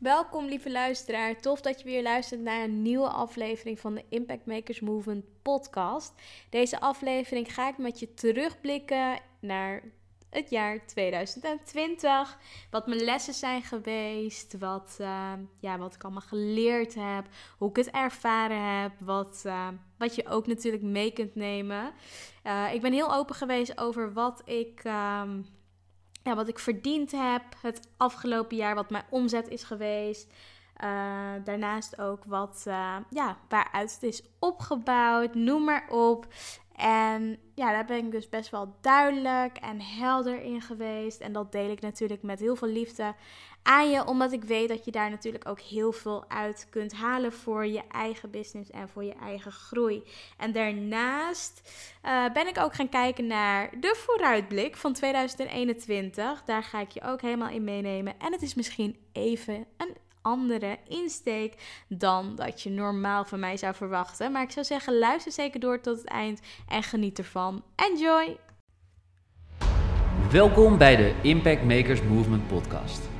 Welkom lieve luisteraar. Tof dat je weer luistert naar een nieuwe aflevering van de Impact Makers Movement podcast. Deze aflevering ga ik met je terugblikken naar het jaar 2020. Wat mijn lessen zijn geweest. Wat, uh, ja, wat ik allemaal geleerd heb. Hoe ik het ervaren heb. Wat, uh, wat je ook natuurlijk mee kunt nemen. Uh, ik ben heel open geweest over wat ik. Um, ja, wat ik verdiend heb het afgelopen jaar, wat mijn omzet is geweest. Uh, daarnaast ook wat, uh, ja, waaruit het is opgebouwd, noem maar op. En ja, daar ben ik dus best wel duidelijk en helder in geweest. En dat deel ik natuurlijk met heel veel liefde aan je, omdat ik weet dat je daar natuurlijk ook heel veel uit kunt halen voor je eigen business en voor je eigen groei. En daarnaast uh, ben ik ook gaan kijken naar de vooruitblik van 2021. Daar ga ik je ook helemaal in meenemen. En het is misschien even een andere insteek dan dat je normaal van mij zou verwachten. Maar ik zou zeggen, luister zeker door tot het eind en geniet ervan. Enjoy! Welkom bij de Impact Makers Movement podcast.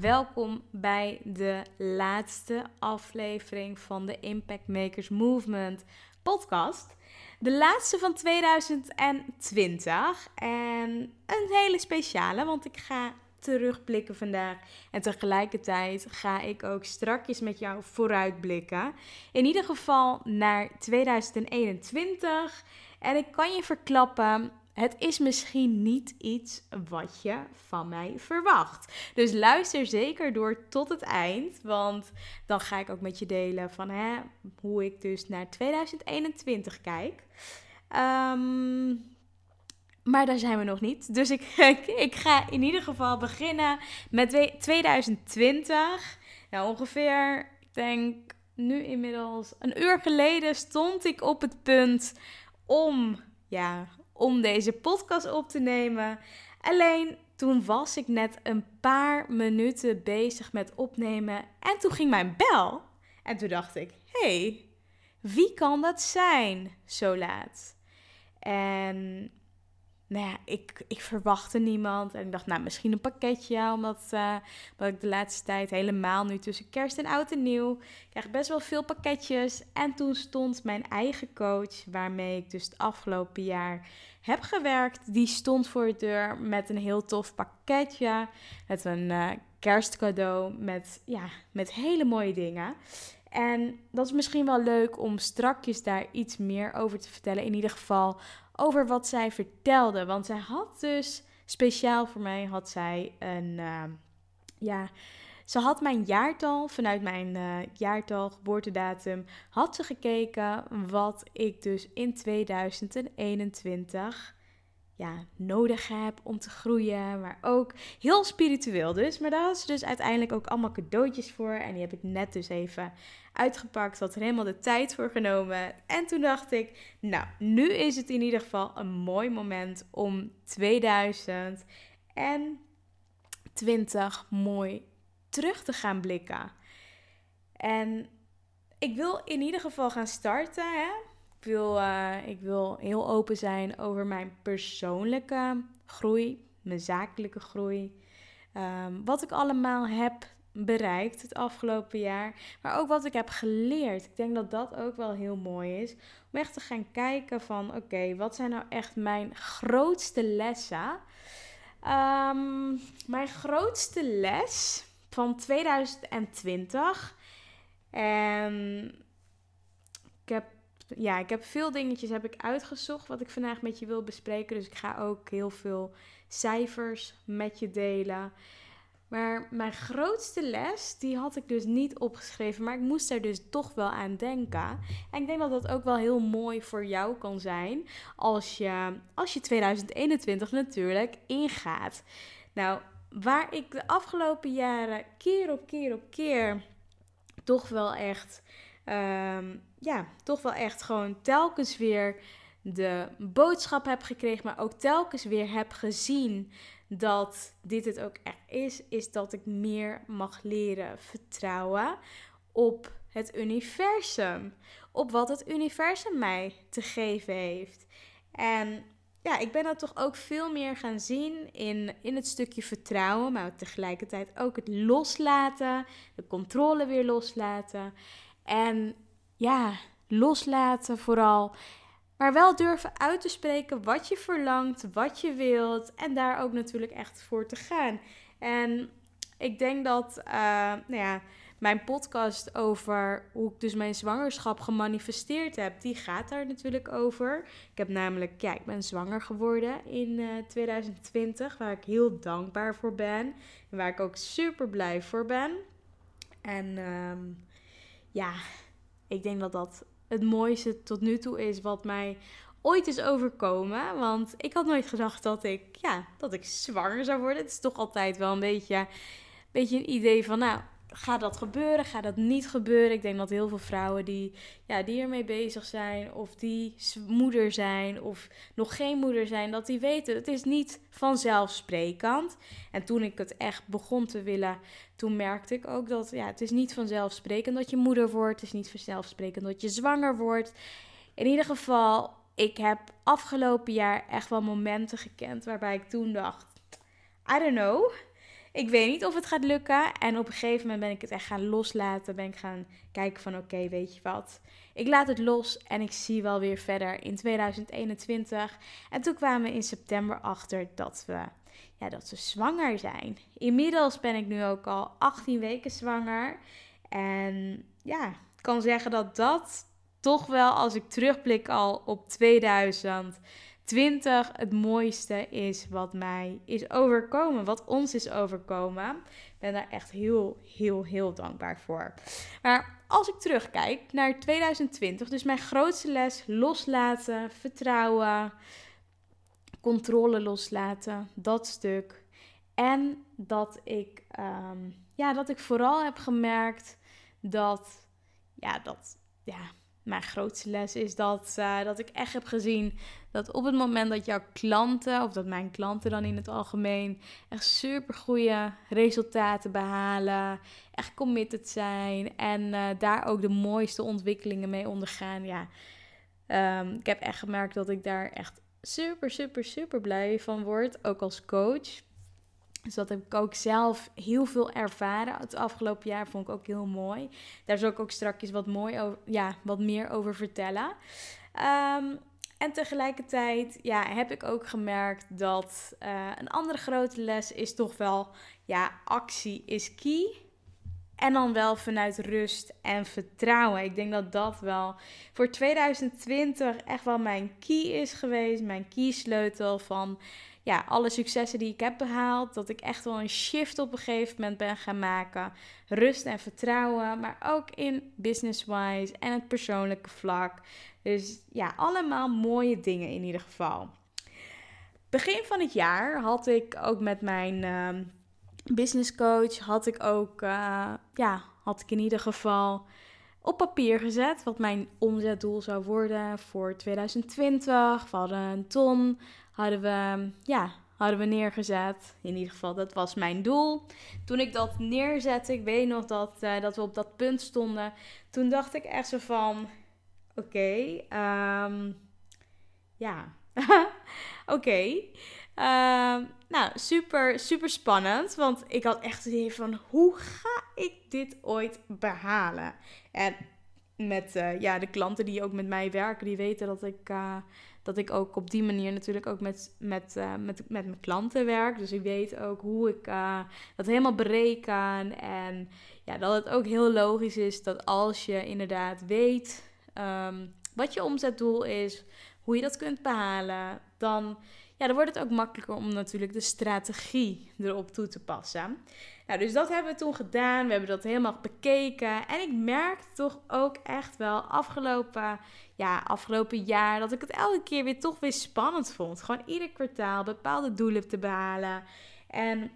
Welkom bij de laatste aflevering van de Impact Makers Movement podcast. De laatste van 2020 en een hele speciale, want ik ga terugblikken vandaag. En tegelijkertijd ga ik ook strakjes met jou vooruitblikken. In ieder geval naar 2021. En ik kan je verklappen, het is misschien niet iets wat je van mij verwacht. Dus luister zeker door tot het eind. Want dan ga ik ook met je delen van hè, hoe ik dus naar 2021 kijk. Um, maar daar zijn we nog niet. Dus ik, ik ga in ieder geval beginnen met 2020. Nou, ongeveer, ik denk nu inmiddels een uur geleden stond ik op het punt om, ja, om deze podcast op te nemen. Alleen toen was ik net een paar minuten bezig met opnemen en toen ging mijn bel. En toen dacht ik, hey, wie kan dat zijn zo laat? En nou ja, ik, ik verwachtte niemand. En ik dacht, nou, misschien een pakketje. Omdat, uh, ik de laatste tijd helemaal nu tussen kerst en oud en nieuw... Krijg best wel veel pakketjes. En toen stond mijn eigen coach, waarmee ik dus het afgelopen jaar heb gewerkt... die stond voor de deur met een heel tof pakketje. Met een uh, kerstcadeau met, ja, met hele mooie dingen. En dat is misschien wel leuk om strakjes daar iets meer over te vertellen. In ieder geval over wat zij vertelde. Want zij had dus, speciaal voor mij, had zij een, uh, ja, ze had mijn jaartal, vanuit mijn uh, jaartal, geboortedatum, had ze gekeken wat ik dus in 2021 ja, nodig heb om te groeien. Maar ook heel spiritueel dus. Maar daar had ze dus uiteindelijk ook allemaal cadeautjes voor. En die heb ik net dus even uitgepakt. Had er helemaal de tijd voor genomen. En toen dacht ik, nou, nu is het in ieder geval een mooi moment om 2020 mooi terug te gaan blikken. En ik wil in ieder geval gaan starten. Hè? wil, eh, ik wil heel open zijn over mijn persoonlijke groei, mijn zakelijke groei. Ehm, wat ik allemaal heb bereikt het afgelopen jaar. Maar ook wat ik heb geleerd. Ik denk dat dat ook wel heel mooi is. Om echt te gaan kijken van oké, wat zijn nou echt mijn grootste lessen? Ehm, mijn grootste les van 2020. En ik heb, ja, ik heb veel dingetjes heb ik uitgezocht wat ik vandaag met je wil bespreken. Dus ik ga ook heel veel cijfers met je delen. Maar mijn grootste les, die had ik dus niet opgeschreven. Maar ik moest er dus toch wel aan denken. En ik denk dat dat ook wel heel mooi voor jou kan zijn. Als je, als je 2021 natuurlijk ingaat. Nou, waar ik de afgelopen jaren keer op keer op keer toch wel echt. Um, ja, toch wel echt gewoon telkens weer de boodschap heb gekregen, maar ook telkens weer heb gezien dat dit het ook echt is, is dat ik meer mag leren vertrouwen op het universum. Op wat het universum mij te geven heeft. En ja, ik ben dat toch ook veel meer gaan zien in, in het stukje vertrouwen, maar tegelijkertijd ook het loslaten, de controle weer loslaten. En ja, loslaten vooral. Maar wel durven uit te spreken wat je verlangt, wat je wilt. En daar ook natuurlijk echt voor te gaan. En ik denk dat, uh, nou ja, mijn podcast over hoe ik dus mijn zwangerschap gemanifesteerd heb, die gaat daar natuurlijk over. Ik heb namelijk, ja, ik ben zwanger geworden in uh, eh, 2020, waar ik heel dankbaar voor ben. En waar ik ook super blij voor ben. En um, ja, ik denk dat dat het mooiste tot nu toe is wat mij ooit is overkomen. Want ik had nooit gedacht dat ik, ja, dat ik zwanger zou worden. Het is toch altijd wel een beetje, beetje een idee van, nou, gaat dat gebeuren? Gaat dat niet gebeuren? Ik denk dat heel veel vrouwen die, ja, die ermee bezig zijn, of die moeder zijn, of nog geen moeder zijn, dat die weten, het is niet vanzelfsprekend. En toen ik het echt begon te willen, toen merkte ik ook dat ja, het is niet vanzelfsprekend dat je moeder wordt. Het is niet vanzelfsprekend dat je zwanger wordt. In ieder geval, ik heb afgelopen jaar echt wel momenten gekend waarbij ik toen dacht, I don't know ik weet niet of het gaat lukken. En op een gegeven moment ben ik het echt gaan loslaten. Ben ik gaan kijken van oké, weet je wat. Ik laat het los en ik zie wel weer verder in 2021. En toen kwamen we in september achter dat we, ja, dat we zwanger zijn. Inmiddels ben ik nu ook al 18 weken zwanger. En ja, ik kan zeggen dat dat toch wel als ik terugblik al op 2000 20 het mooiste is wat mij is overkomen, wat ons is overkomen. Ik ben daar echt heel, heel, heel dankbaar voor. Maar als ik terugkijk naar 2020, dus mijn grootste les loslaten, vertrouwen, controle loslaten, dat stuk. En dat ik, um, ja, dat ik vooral heb gemerkt dat, ja, dat, ja, mijn grootste les is dat, uh, dat ik echt heb gezien dat op het moment dat jouw klanten, of dat mijn klanten dan in het algemeen, echt super goede resultaten behalen, echt committed zijn en uh, daar ook de mooiste ontwikkelingen mee ondergaan. Ja, um, ik heb echt gemerkt dat ik daar echt super, super, super blij van word, ook als coach. Dus dat heb ik ook zelf heel veel ervaren. Het afgelopen jaar vond ik ook heel mooi. Daar zal ik ook straks wat, mooi over, ja, wat meer over vertellen. Um, en tegelijkertijd ja, heb ik ook gemerkt dat uh, een andere grote les is toch wel, ja, actie is key. En dan wel vanuit rust en vertrouwen. Ik denk dat dat wel voor 2020 echt wel mijn key is geweest. Mijn key sleutel van ja, alle successen die ik heb behaald. Dat ik echt wel een shift op een gegeven moment ben gaan maken. Rust en vertrouwen, maar ook in business-wise en het persoonlijke vlak. Dus ja, allemaal mooie dingen in ieder geval. Begin van het jaar had ik ook met mijn uh, business coach, had ik ook, uh, ja, had ik in ieder geval op papier gezet wat mijn omzetdoel zou worden voor 2020. We hadden een ton, hadden we, ja, hadden we neergezet. In ieder geval, dat was mijn doel. Toen ik dat neerzette, ik weet nog dat, uh, dat we op dat punt stonden, toen dacht ik echt zo van Oké. ehm, ja. Oké. Ehm, nou, super, super spannend. Want ik had echt het idee van, hoe ga ik dit ooit behalen? En met eh, ja, de klanten die ook met mij werken, die weten dat ik, eh, dat ik ook op die manier natuurlijk ook met, met, eh, met, met mijn klanten werk. Dus ik weet ook hoe ik dat helemaal bereken. En ja, dat het ook heel logisch is dat als je inderdaad weet ehm, wat je omzetdoel is, hoe je dat kunt behalen, dan, ja, dan wordt het ook makkelijker om natuurlijk de strategie erop toe te passen. Nou, dus dat hebben we toen gedaan. We hebben dat helemaal bekeken. En ik merkte toch ook echt wel afgelopen, ja, afgelopen jaar dat ik het elke keer weer toch weer spannend vond. Gewoon ieder kwartaal bepaalde doelen te behalen. En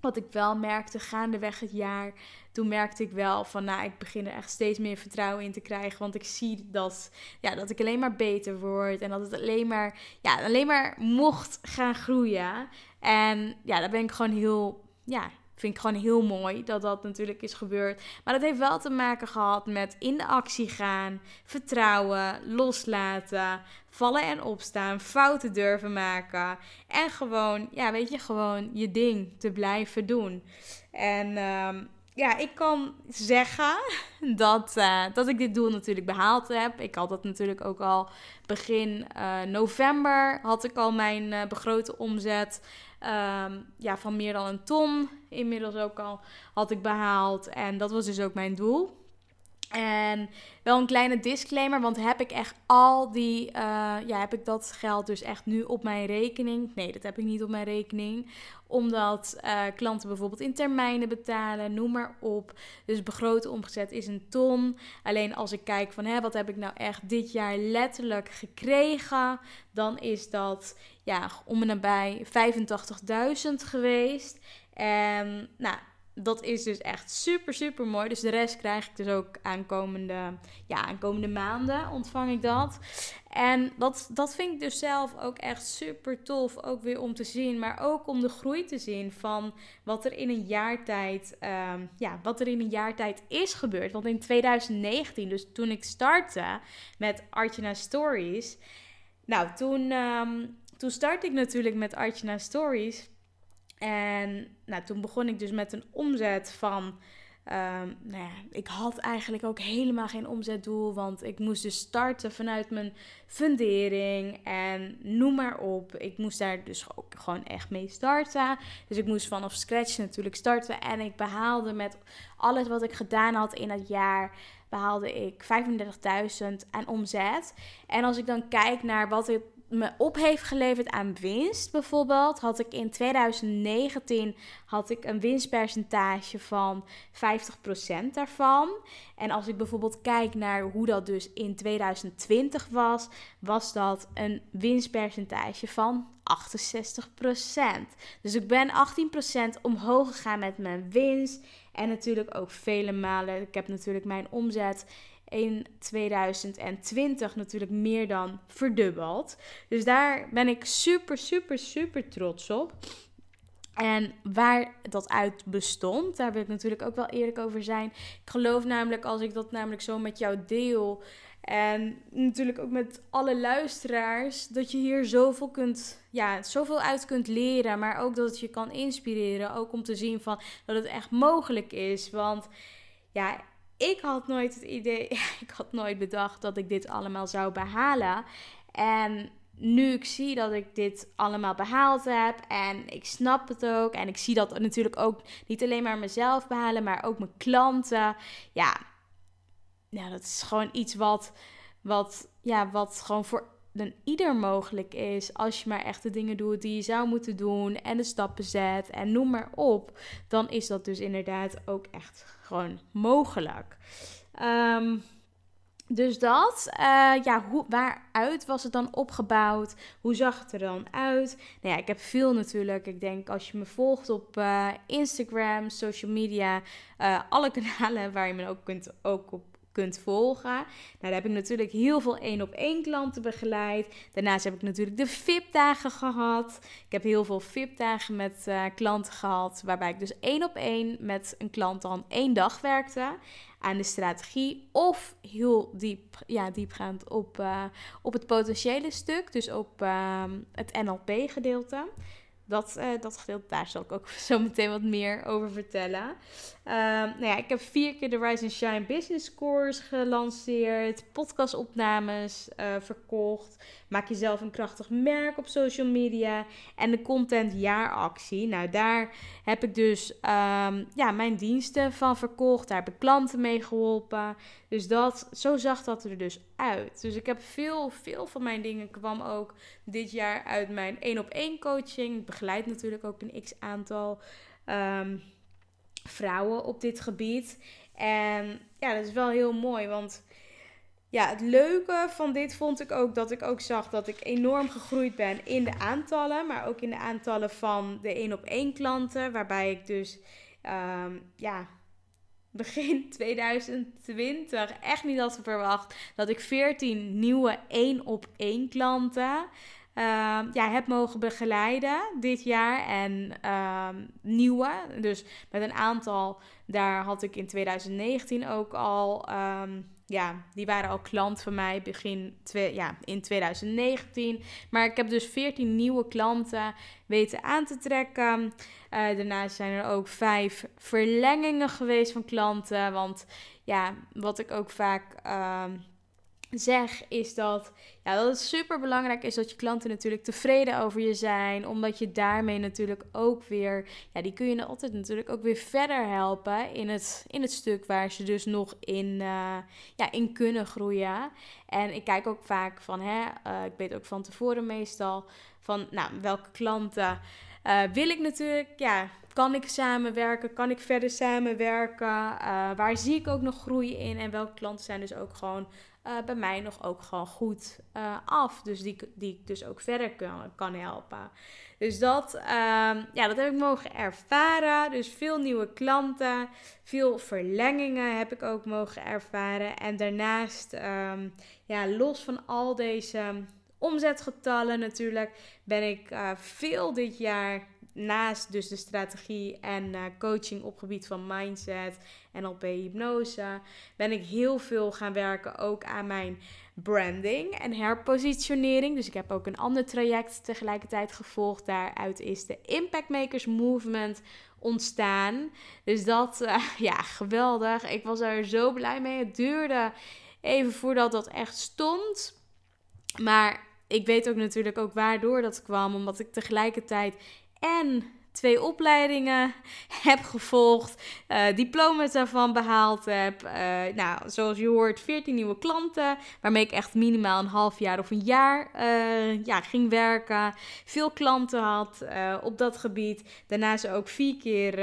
wat ik wel merkte gaandeweg het jaar, toen merkte ik wel van, nou, ik begin er echt steeds meer vertrouwen in te krijgen. Want ik zie dat, ja, dat ik alleen maar beter word en dat het alleen maar, ja, alleen maar mocht gaan groeien. En ja, daar ben ik gewoon heel, ja, vind ik gewoon heel mooi dat dat natuurlijk is gebeurd. Maar dat heeft wel te maken gehad met in de actie gaan, vertrouwen, loslaten, vallen en opstaan, fouten durven maken. En gewoon, ja, weet je, gewoon je ding te blijven doen. En ehm, ja, ik kan zeggen dat, uh, dat ik dit doel natuurlijk behaald heb. Ik had dat natuurlijk ook al begin uh, november had ik al mijn uh, begrote omzet um, ja, van meer dan een ton. Inmiddels ook al had ik behaald. En dat was dus ook mijn doel. En wel een kleine disclaimer, want heb ik echt al die, uh, ja, heb ik dat geld dus echt nu op mijn rekening? Nee, dat heb ik niet op mijn rekening, omdat uh, klanten bijvoorbeeld in termijnen betalen, noem maar op. Dus begrote omgezet is een ton. Alleen als ik kijk van, hè, wat heb ik nou echt dit jaar letterlijk gekregen, dan is dat, ja, om en nabij 85.000 geweest. En nou, dat is dus echt super, super mooi. Dus de rest krijg ik dus ook aankomende, ja, aankomende maanden ontvang ik dat. En dat, dat vind ik dus zelf ook echt super tof. Ook weer om te zien, maar ook om de groei te zien van wat er in een jaar tijd, um, ja, wat er in een jaar tijd is gebeurd. Want in 2019, dus toen ik startte met Artjana Stories. Nou, toen, um, toen startte ik natuurlijk met Artjana Stories. En nou, toen begon ik dus met een omzet van. Um, nou ja, ik had eigenlijk ook helemaal geen omzetdoel, want ik moest dus starten vanuit mijn fundering en noem maar op. Ik moest daar dus ook gewoon echt mee starten. Dus ik moest vanaf scratch natuurlijk starten en ik behaalde met alles wat ik gedaan had in dat jaar, behaalde ik 35.000 aan omzet. En als ik dan kijk naar wat ik me op heeft geleverd aan winst bijvoorbeeld, had ik in 2019 had ik een winstpercentage van 50% daarvan. En als ik bijvoorbeeld kijk naar hoe dat dus in 2020 was, was dat een winstpercentage van 68%. Dus ik ben 18% omhoog gegaan met mijn winst. En natuurlijk ook vele malen. Ik heb natuurlijk mijn omzet in 2020 natuurlijk meer dan verdubbeld. Dus daar ben ik super, super, super trots op. En waar dat uit bestond, daar wil ik natuurlijk ook wel eerlijk over zijn. Ik geloof namelijk, als ik dat namelijk zo met jou deel. En natuurlijk ook met alle luisteraars, dat je hier zoveel, kunt, ja, zoveel uit kunt leren. Maar ook dat het je kan inspireren. Ook om te zien van, dat het echt mogelijk is. Want ja, ik had nooit het idee, ik had nooit bedacht dat ik dit allemaal zou behalen. En nu ik zie dat ik dit allemaal behaald heb en ik snap het ook. En ik zie dat natuurlijk ook niet alleen maar mezelf behalen, maar ook mijn klanten. Ja, ja dat is gewoon iets wat, wat, ja, wat gewoon voor een ieder mogelijk is. Als je maar echt de dingen doet die je zou moeten doen en de stappen zet en noem maar op. Dan is dat dus inderdaad ook echt gewoon mogelijk. Ehm, dus dat, uh, ja, hoe, waaruit was het dan opgebouwd? Hoe zag het er dan uit? Nou ja, ik heb veel natuurlijk. Ik denk als je me volgt op uh, Instagram, social media, uh, alle kanalen waar je me ook kunt, ook op kunt volgen. Nou, daar heb ik natuurlijk heel veel één op één klanten begeleid. Daarnaast heb ik natuurlijk de VIP-dagen gehad. Ik heb heel veel VIP-dagen met uh, klanten gehad, waarbij ik dus één op één met een klant dan één dag werkte aan de strategie of heel diep, ja, diepgaand op, uh, op het potentiële stuk, dus op uh, het NLP-gedeelte. Dat, uh, dat gedeelte, daar zal ik ook zo meteen wat meer over vertellen. Uh, nou ja, ik heb vier keer de Rise and Shine Business Course gelanceerd, podcastopnames uh, verkocht, maak jezelf een krachtig merk op social media en de Content Jaaractie. Nou, daar heb ik dus um, ja, mijn diensten van verkocht, daar heb ik klanten mee geholpen. Dus dat, zo zag dat er dus uit. Dus ik heb veel, veel van mijn dingen kwam ook dit jaar uit mijn één op één coaching. Ik begeleid natuurlijk ook een x aantal um, vrouwen op dit gebied. En ja, dat is wel heel mooi, want ja, het leuke van dit vond ik ook dat ik ook zag dat ik enorm gegroeid ben in de aantallen, maar ook in de aantallen van de één op één klanten, waarbij ik dus um, ja, begin 2020 echt niet had verwacht dat ik 14 nieuwe één op één klanten uh, ja, heb mogen begeleiden dit jaar. En uh, nieuwe. Dus met een aantal, daar had ik in 2019 ook al. Um, ja, die waren al klant van mij begin twee, ja, in 2019. Maar ik heb dus 14 nieuwe klanten weten aan te trekken. Uh, daarnaast zijn er ook vijf verlengingen geweest van klanten. Want ja, wat ik ook vaak. Uh, zeg, is dat, ja, dat het super belangrijk is dat je klanten natuurlijk tevreden over je zijn. Omdat je daarmee natuurlijk ook weer, ja, die kun je altijd natuurlijk ook weer verder helpen in het, in het stuk waar ze dus nog in, uh, ja, in kunnen groeien. En ik kijk ook vaak van, hè, uh, ik weet ook van tevoren meestal van, nou, welke klanten uh, wil ik natuurlijk, ja, kan ik samenwerken? Kan ik verder samenwerken? Waar zie ik ook nog groei in? En welke klanten zijn dus ook gewoon uh, bij mij nog ook gewoon goed uh, af. Dus die, die ik dus ook verder kan, kan helpen. Dus dat, uh, ja, dat heb ik mogen ervaren. Dus veel nieuwe klanten, veel verlengingen heb ik ook mogen ervaren. En daarnaast, um, ja, los van al deze omzetgetallen natuurlijk, ben ik uh, veel dit jaar naast dus de strategie en uh, coaching op gebied van mindset, NLP, hypnose, ben ik heel veel gaan werken ook aan mijn branding en herpositionering. Dus ik heb ook een ander traject tegelijkertijd gevolgd. Daaruit is de Impact Makers Movement ontstaan. Dus dat, uh, ja, geweldig. Ik was er zo blij mee. Het duurde even voordat dat echt stond. Maar ik weet ook natuurlijk ook waardoor dat kwam. Omdat ik tegelijkertijd en twee opleidingen heb gevolgd, uh, diploma's daarvan behaald heb. Uh, nou, zoals je hoort, 14 nieuwe klanten, waarmee ik echt minimaal een half jaar of een jaar uh, ja, ging werken. Veel klanten had op dat gebied. Daarnaast ook vier keer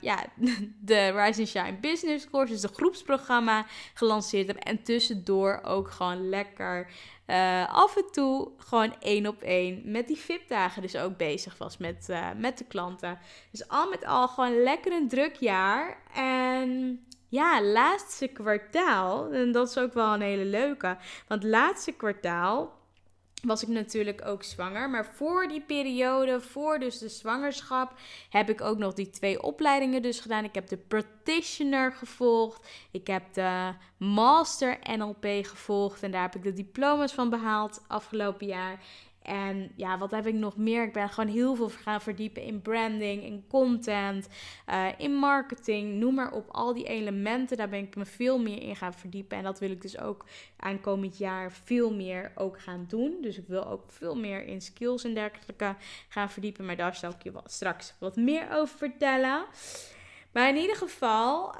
ja, de Rise and Shine Business Course, dus de groepsprogramma, gelanceerd heb. En tussendoor ook gewoon lekker uh, af en toe gewoon één op één met die VIP-dagen dus ook bezig was met, uh, met de klanten. Dus al met al gewoon lekker een druk jaar. En ja, laatste kwartaal, en dat is ook wel een hele leuke. Want laatste kwartaal was ik natuurlijk ook zwanger. Maar voor die periode, voor dus de zwangerschap, heb ik ook nog die twee opleidingen dus gedaan. Ik heb de practitioner gevolgd. Ik heb de master NLP gevolgd. En daar heb ik de diploma's van behaald afgelopen jaar. En ja, wat heb ik nog meer? Ik ben gewoon heel veel gaan verdiepen in branding, in content, uh, in marketing, noem maar op. Al die elementen, daar ben ik me veel meer in gaan verdiepen. En dat wil ik dus ook aankomend jaar veel meer ook gaan doen. Dus ik wil ook veel meer in skills en dergelijke gaan verdiepen. Maar daar zal ik je straks wat meer over vertellen. Maar in ieder geval.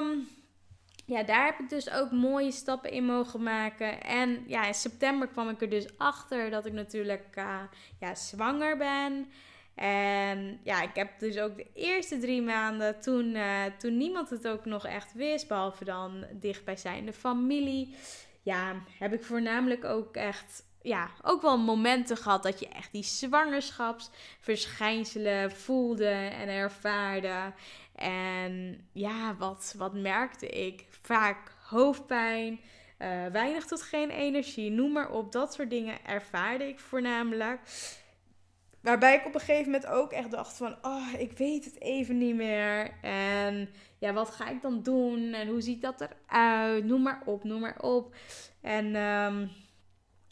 Um, ja, daar heb ik dus ook mooie stappen in mogen maken. En ja, in september kwam ik er dus achter dat ik natuurlijk uh, ja, zwanger ben. En ja, ik heb dus ook de eerste drie maanden, toen, uh, toen niemand het ook nog echt wist, behalve dan dichtbijzijnde familie. Ja, heb ik voornamelijk ook echt ja, ook wel momenten gehad dat je echt die zwangerschapsverschijnselen voelde en ervaarde. En ja, wat, wat merkte ik? Vaak hoofdpijn, uh, weinig tot geen energie, noem maar op. Dat soort dingen ervaarde ik voornamelijk. Waarbij ik op een gegeven moment ook echt dacht van, oh, ik weet het even niet meer. En ja, wat ga ik dan doen? En hoe ziet dat eruit? Noem maar op, noem maar op. En um,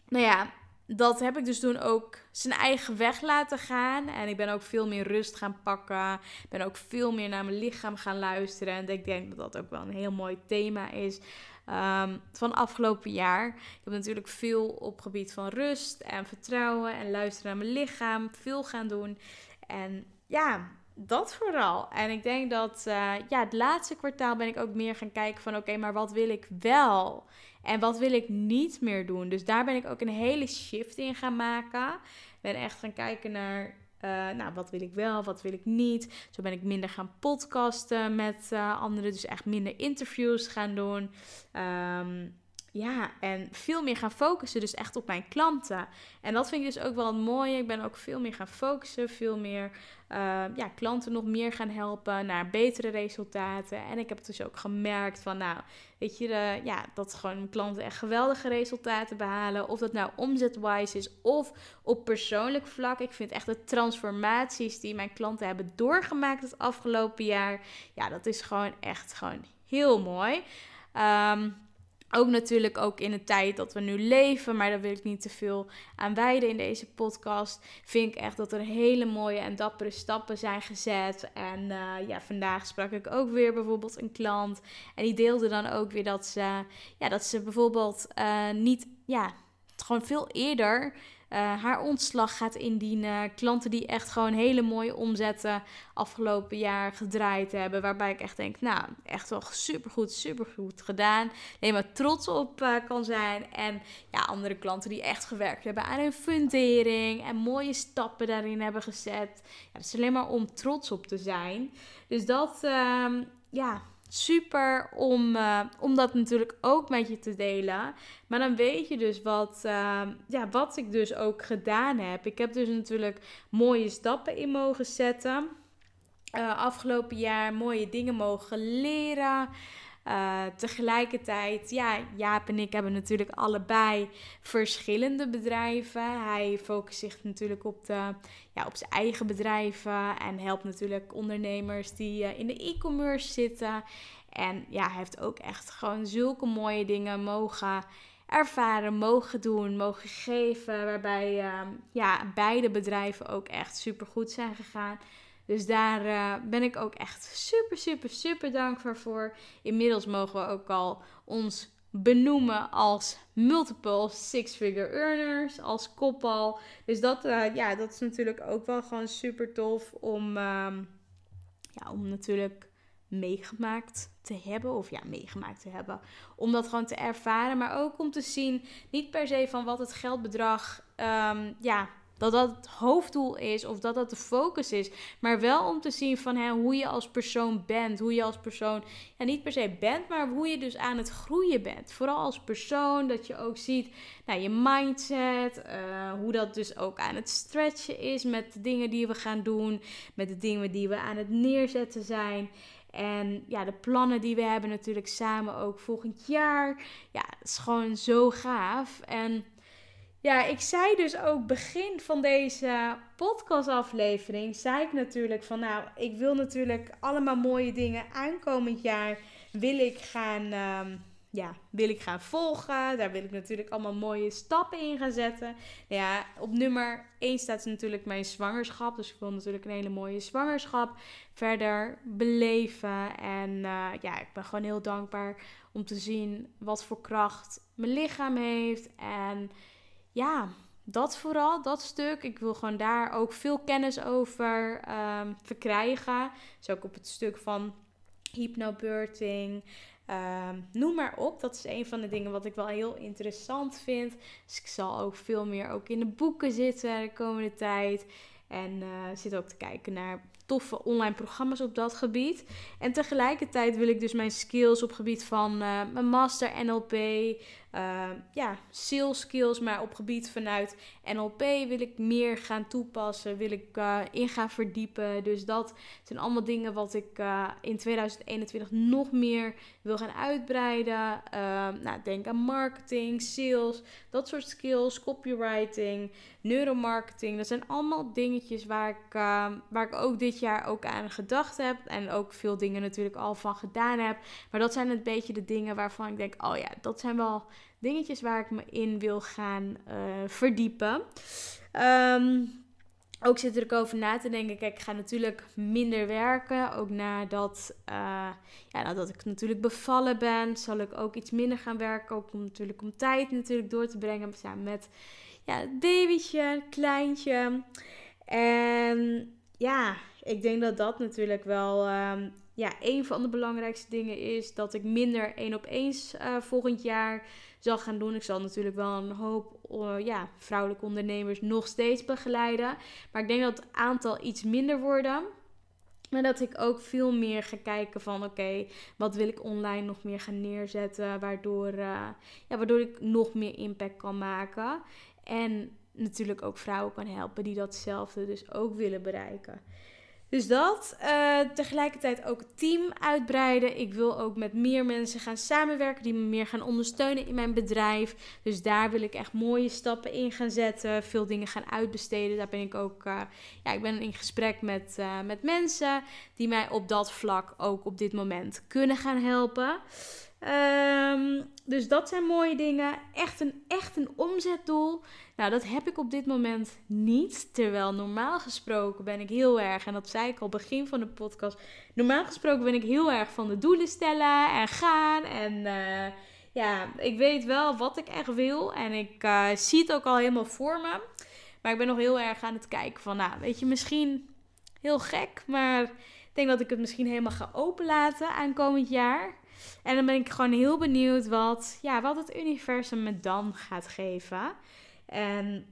nou ja, dat heb ik dus toen ook zijn eigen weg laten gaan. En ik ben ook veel meer rust gaan pakken. Ik ben ook veel meer naar mijn lichaam gaan luisteren. En ik denk dat dat ook wel een heel mooi thema is. Um, van afgelopen jaar. Ik heb natuurlijk veel op gebied van rust en vertrouwen en luisteren naar mijn lichaam. Veel gaan doen. En ja, dat vooral. En ik denk dat uh, ja, het laatste kwartaal ben ik ook meer gaan kijken van oké, maar wat wil ik wel? En wat wil ik niet meer doen? Dus daar ben ik ook een hele shift in gaan maken. Ik ben echt gaan kijken naar uh, nou, wat wil ik wel, wat wil ik niet. Zo ben ik minder gaan podcasten met uh, anderen. Dus echt minder interviews gaan doen. Um, ja, en veel meer gaan focussen dus echt op mijn klanten. En dat vind ik dus ook wel het mooie. Ik ben ook veel meer gaan focussen, veel meer uh, ja, klanten nog meer gaan helpen naar betere resultaten. En ik heb dus ook gemerkt van, nou, weet je, de, ja, dat gewoon klanten echt geweldige resultaten behalen. Of dat nou omzetwise is of op persoonlijk vlak. Ik vind echt de transformaties die mijn klanten hebben doorgemaakt het afgelopen jaar. Ja, dat is gewoon echt gewoon heel mooi. Um, ook natuurlijk ook in de tijd dat we nu leven, maar daar wil ik niet te veel aan wijden in deze podcast. Vind ik echt dat er hele mooie en dappere stappen zijn gezet. En uh, ja, vandaag sprak ik ook weer bijvoorbeeld een klant. En die deelde dan ook weer dat ze, ja, dat ze bijvoorbeeld uh, niet, ja, gewoon veel eerder haar ontslag gaat indienen. Klanten die echt gewoon hele mooie omzetten afgelopen jaar gedraaid hebben. Waarbij ik echt denk, nou, echt wel supergoed, supergoed gedaan. Alleen maar trots op uh, kan zijn. En ja, andere klanten die echt gewerkt hebben aan hun fundering. En mooie stappen daarin hebben gezet. Ja, dat is alleen maar om trots op te zijn. Dus dat, uh, ja, super om, uh, om dat natuurlijk ook met je te delen. Maar dan weet je dus wat, uh, ja, wat ik dus ook gedaan heb. Ik heb dus natuurlijk mooie stappen in mogen zetten. Uh, afgelopen jaar mooie dingen mogen leren. Uh, tegelijkertijd, ja, Jaap en ik hebben natuurlijk allebei verschillende bedrijven. Hij focust zich natuurlijk op, de, ja, op zijn eigen bedrijven en helpt natuurlijk ondernemers die uh, in de e-commerce zitten. En ja, hij heeft ook echt gewoon zulke mooie dingen mogen ervaren, mogen doen, mogen geven. Waarbij uh, ja, beide bedrijven ook echt super goed zijn gegaan. Dus daar uh, ben ik ook echt super, super, super dankbaar voor. Inmiddels mogen we ook al ons benoemen als multiple six-figure earners, als koppel. Dus dat, uh, ja, dat is natuurlijk ook wel gewoon super tof om, um, ja, om natuurlijk meegemaakt te hebben. Of ja, meegemaakt te hebben. Om dat gewoon te ervaren. Maar ook om te zien, niet per se van wat het geldbedrag um, ja, dat dat het hoofddoel is of dat dat de focus is. Maar wel om te zien van hè, hoe je als persoon bent. Hoe je als persoon, ja, niet per se bent, maar hoe je dus aan het groeien bent. Vooral als persoon, dat je ook ziet nou, je mindset. Uh, hoe dat dus ook aan het stretchen is met de dingen die we gaan doen. Met de dingen die we aan het neerzetten zijn. En ja, de plannen die we hebben natuurlijk samen ook volgend jaar. Ja, het is gewoon zo gaaf. En ja, ik zei dus ook begin van deze podcastaflevering, zei ik natuurlijk van nou, ik wil natuurlijk allemaal mooie dingen aankomend jaar wil ik gaan, um, ja, wil ik gaan volgen. Daar wil ik natuurlijk allemaal mooie stappen in gaan zetten. Ja, op nummer 1 staat natuurlijk mijn zwangerschap. Dus ik wil natuurlijk een hele mooie zwangerschap verder beleven. En uh, ja, ik ben gewoon heel dankbaar om te zien wat voor kracht mijn lichaam heeft. En ja, dat vooral, dat stuk. Ik wil gewoon daar ook veel kennis over um, verkrijgen. Dus ook op het stuk van hypnobirthing. Um, noem maar op. Dat is een van de dingen wat ik wel heel interessant vind. Dus ik zal ook veel meer ook in de boeken zitten de komende tijd. En uh, zit ook te kijken naar toffe online programma's op dat gebied. En tegelijkertijd wil ik dus mijn skills op gebied van uh, mijn master NLP, uh, ja, sales skills, maar op gebied vanuit NLP wil ik meer gaan toepassen, wil ik uh, in gaan verdiepen. Dus dat zijn allemaal dingen wat ik uh, in 2021 nog meer wil gaan uitbreiden. nou, denk aan marketing, sales, dat soort skills, copywriting, neuromarketing. Dat zijn allemaal dingetjes waar ik, waar ik ook dit jaar ook aan gedacht heb en ook veel dingen natuurlijk al van gedaan heb. Maar dat zijn een beetje de dingen waarvan ik denk, oh ja, dat zijn wel dingetjes waar ik me in wil gaan uh, verdiepen. Um, ook zit er ook over na te denken. Kijk, ik ga natuurlijk minder werken. Ook nadat, uh, ja, nadat ik natuurlijk bevallen ben, zal ik ook iets minder gaan werken. Ook om, natuurlijk om tijd natuurlijk door te brengen samen met ja, het babytje, kleintje. En ja, ik denk dat dat natuurlijk wel um, ja, een van de belangrijkste dingen is. Dat ik minder één op eens uh, volgend jaar zal gaan doen. Ik zal natuurlijk wel een hoop uh, ja, vrouwelijke ondernemers nog steeds begeleiden. Maar ik denk dat het aantal iets minder worden. Maar dat ik ook veel meer ga kijken van oké, wat wil ik online nog meer gaan neerzetten. Waardoor, uh, ja, waardoor ik nog meer impact kan maken. En natuurlijk ook vrouwen kan helpen die datzelfde dus ook willen bereiken. Dus dat. Uh, tegelijkertijd ook het team uitbreiden. Ik wil ook met meer mensen gaan samenwerken die me meer gaan ondersteunen in mijn bedrijf. Dus daar wil ik echt mooie stappen in gaan zetten. Veel dingen gaan uitbesteden. Daar ben ik ook. Uh, ja, ik ben in gesprek met, uh, met mensen die mij op dat vlak ook op dit moment kunnen gaan helpen. Um, dus dat zijn mooie dingen. Echt een, echt een omzetdoel. Nou, dat heb ik op dit moment niet. Terwijl normaal gesproken ben ik heel erg, en dat zei ik al begin van de podcast. Normaal gesproken ben ik heel erg van de doelen stellen en gaan. En uh, ja, ik weet wel wat ik echt wil. En ik uh, zie het ook al helemaal voor me. Maar ik ben nog heel erg aan het kijken van, nou, weet je, misschien heel gek. Maar ik denk dat ik het misschien helemaal ga openlaten aankomend jaar. En dan ben ik gewoon heel benieuwd wat, ja, wat het universum me dan gaat geven. En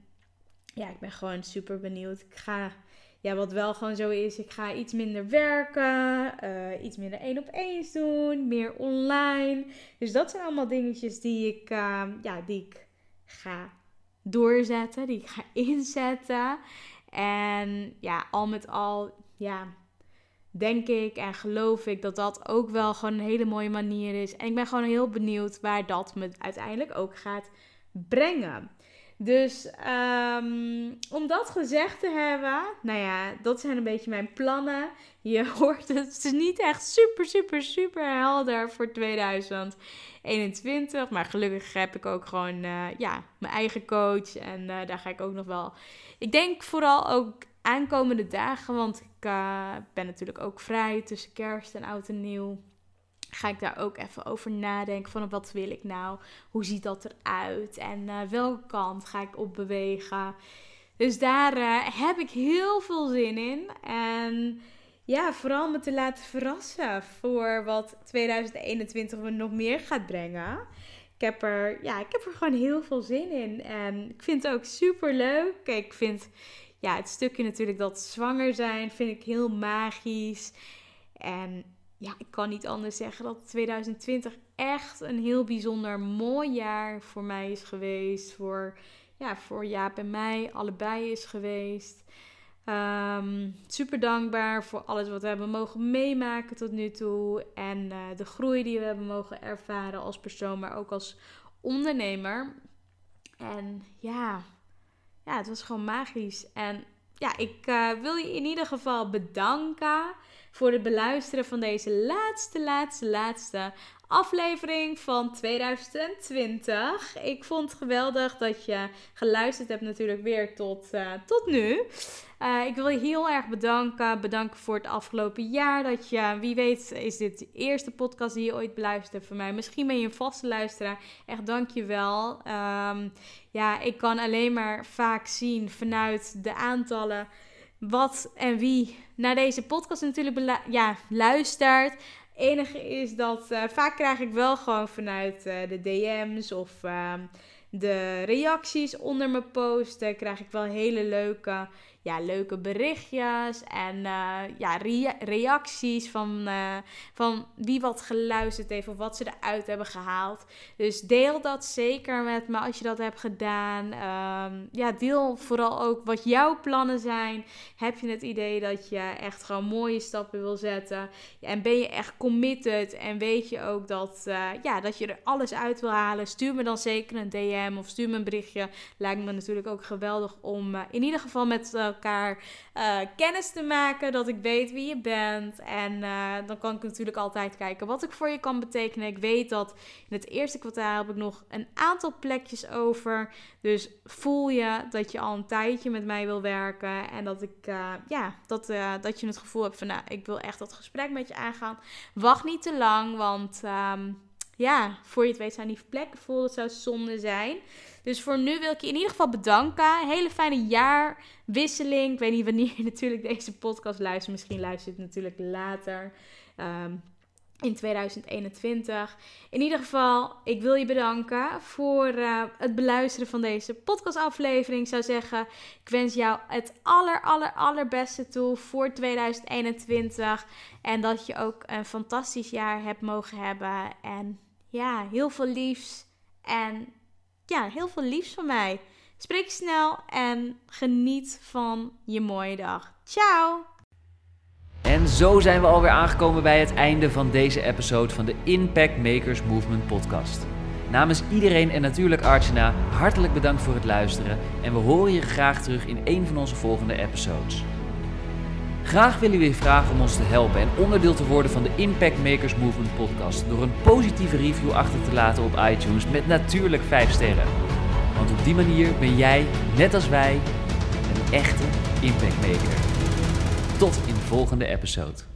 ja, ik ben gewoon super benieuwd. Ik ga, ja, wat wel gewoon zo is, ik ga iets minder werken, uh, iets minder één op één doen, meer online. Dus dat zijn allemaal dingetjes die ik, uh, ja, die ik ga doorzetten, die ik ga inzetten. En ja, al met al, ja, denk ik en geloof ik dat dat ook wel gewoon een hele mooie manier is. En ik ben gewoon heel benieuwd waar dat me uiteindelijk ook gaat brengen. Dus um, om dat gezegd te hebben, nou ja, dat zijn een beetje mijn plannen. Je hoort het, het is niet echt super, super, super helder voor 2021. Maar gelukkig heb ik ook gewoon uh, ja, mijn eigen coach. En uh, daar ga ik ook nog wel. Ik denk vooral ook aankomende dagen, want ik uh, ben natuurlijk ook vrij tussen kerst en oud en nieuw ga ik daar ook even over nadenken van wat wil ik nou? Hoe ziet dat eruit? En uh, welke kant ga ik op bewegen? Dus daar uh, heb ik heel veel zin in. En ja, vooral me te laten verrassen voor wat 2021 me nog meer gaat brengen. Ik heb, er, ja, ik heb er gewoon heel veel zin in. En ik vind het ook super leuk. Ik vind ja, het stukje natuurlijk dat zwanger zijn, vind ik heel magisch. En ja, ik kan niet anders zeggen dat 2020 echt een heel bijzonder mooi jaar voor mij is geweest. Voor, ja, voor Jaap en mij allebei is geweest. Um, super dankbaar voor alles wat we hebben mogen meemaken tot nu toe. En uh, de groei die we hebben mogen ervaren als persoon, maar ook als ondernemer. En ja, ja het was gewoon magisch. En ja, ik uh, wil je in ieder geval bedanken voor het beluisteren van deze laatste, laatste, laatste aflevering van 2020. Ik vond het geweldig dat je geluisterd hebt natuurlijk weer tot, uh, tot nu. Uh, ik wil je heel erg bedanken. Bedanken voor het afgelopen jaar. Dat je, wie weet, is dit de eerste podcast die je ooit beluistert van mij. Misschien ben je een vaste luisteraar. Echt dank je wel. Um, ja, ik kan alleen maar vaak zien vanuit de aantallen wat en wie naar deze podcast natuurlijk ja, luistert. Enige is dat uh, vaak krijg ik wel gewoon vanuit uh, de DM's of uh, de reacties onder mijn posten. Krijg ik wel hele leuke ja, leuke berichtjes en uh, ja, reacties van, uh, van wie wat geluisterd heeft of wat ze eruit hebben gehaald. Dus deel dat zeker met me als je dat hebt gedaan. Um, ja, deel vooral ook wat jouw plannen zijn. Heb je het idee dat je echt gewoon mooie stappen wil zetten? En ben je echt committed en weet je ook dat, uh, ja, dat je er alles uit wil halen? Stuur me dan zeker een DM of stuur me een berichtje. Lijkt me natuurlijk ook geweldig om in ieder geval met elkaar uh, kennis te maken. Dat ik weet wie je bent. En uh, dan kan ik natuurlijk altijd kijken wat ik voor je kan betekenen. Ik weet dat in het eerste kwartaal heb ik nog een aantal plekjes over. Dus voel je dat je al een tijdje met mij wil werken. En dat ik, uh, ja, dat, dat je het gevoel hebt van, nou, ik wil echt dat gesprek met je aangaan. Wacht niet te lang, want... Um, ja, voor je het weet zijn die plekken vol. Dat zou zonde zijn. Dus voor nu wil ik je in ieder geval bedanken. Hele fijne jaarwisseling. Ik weet niet wanneer je natuurlijk deze podcast luistert. Misschien luister je het natuurlijk later. Um, in 2021. In ieder geval, ik wil je bedanken voor uh, het beluisteren van deze podcastaflevering. Ik zou zeggen, ik wens jou het aller, aller, allerbeste toe voor 2021. En dat je ook een fantastisch jaar hebt mogen hebben. En ja, heel veel liefs. En ja, heel veel liefs van mij. Spreek snel en geniet van je mooie dag. Ciao! En zo zijn we alweer aangekomen bij het einde van deze episode van de Impact Makers Movement podcast. Namens iedereen en natuurlijk Archana, hartelijk bedankt voor het luisteren en we horen je graag terug in een van onze volgende episodes. Graag willen we je vragen om ons te helpen en onderdeel te worden van de Impact Makers Movement podcast door een positieve review achter te laten op iTunes met natuurlijk 5 sterren. Want op die manier ben jij, net als wij, een echte impact maker. Tot in de volgende episode.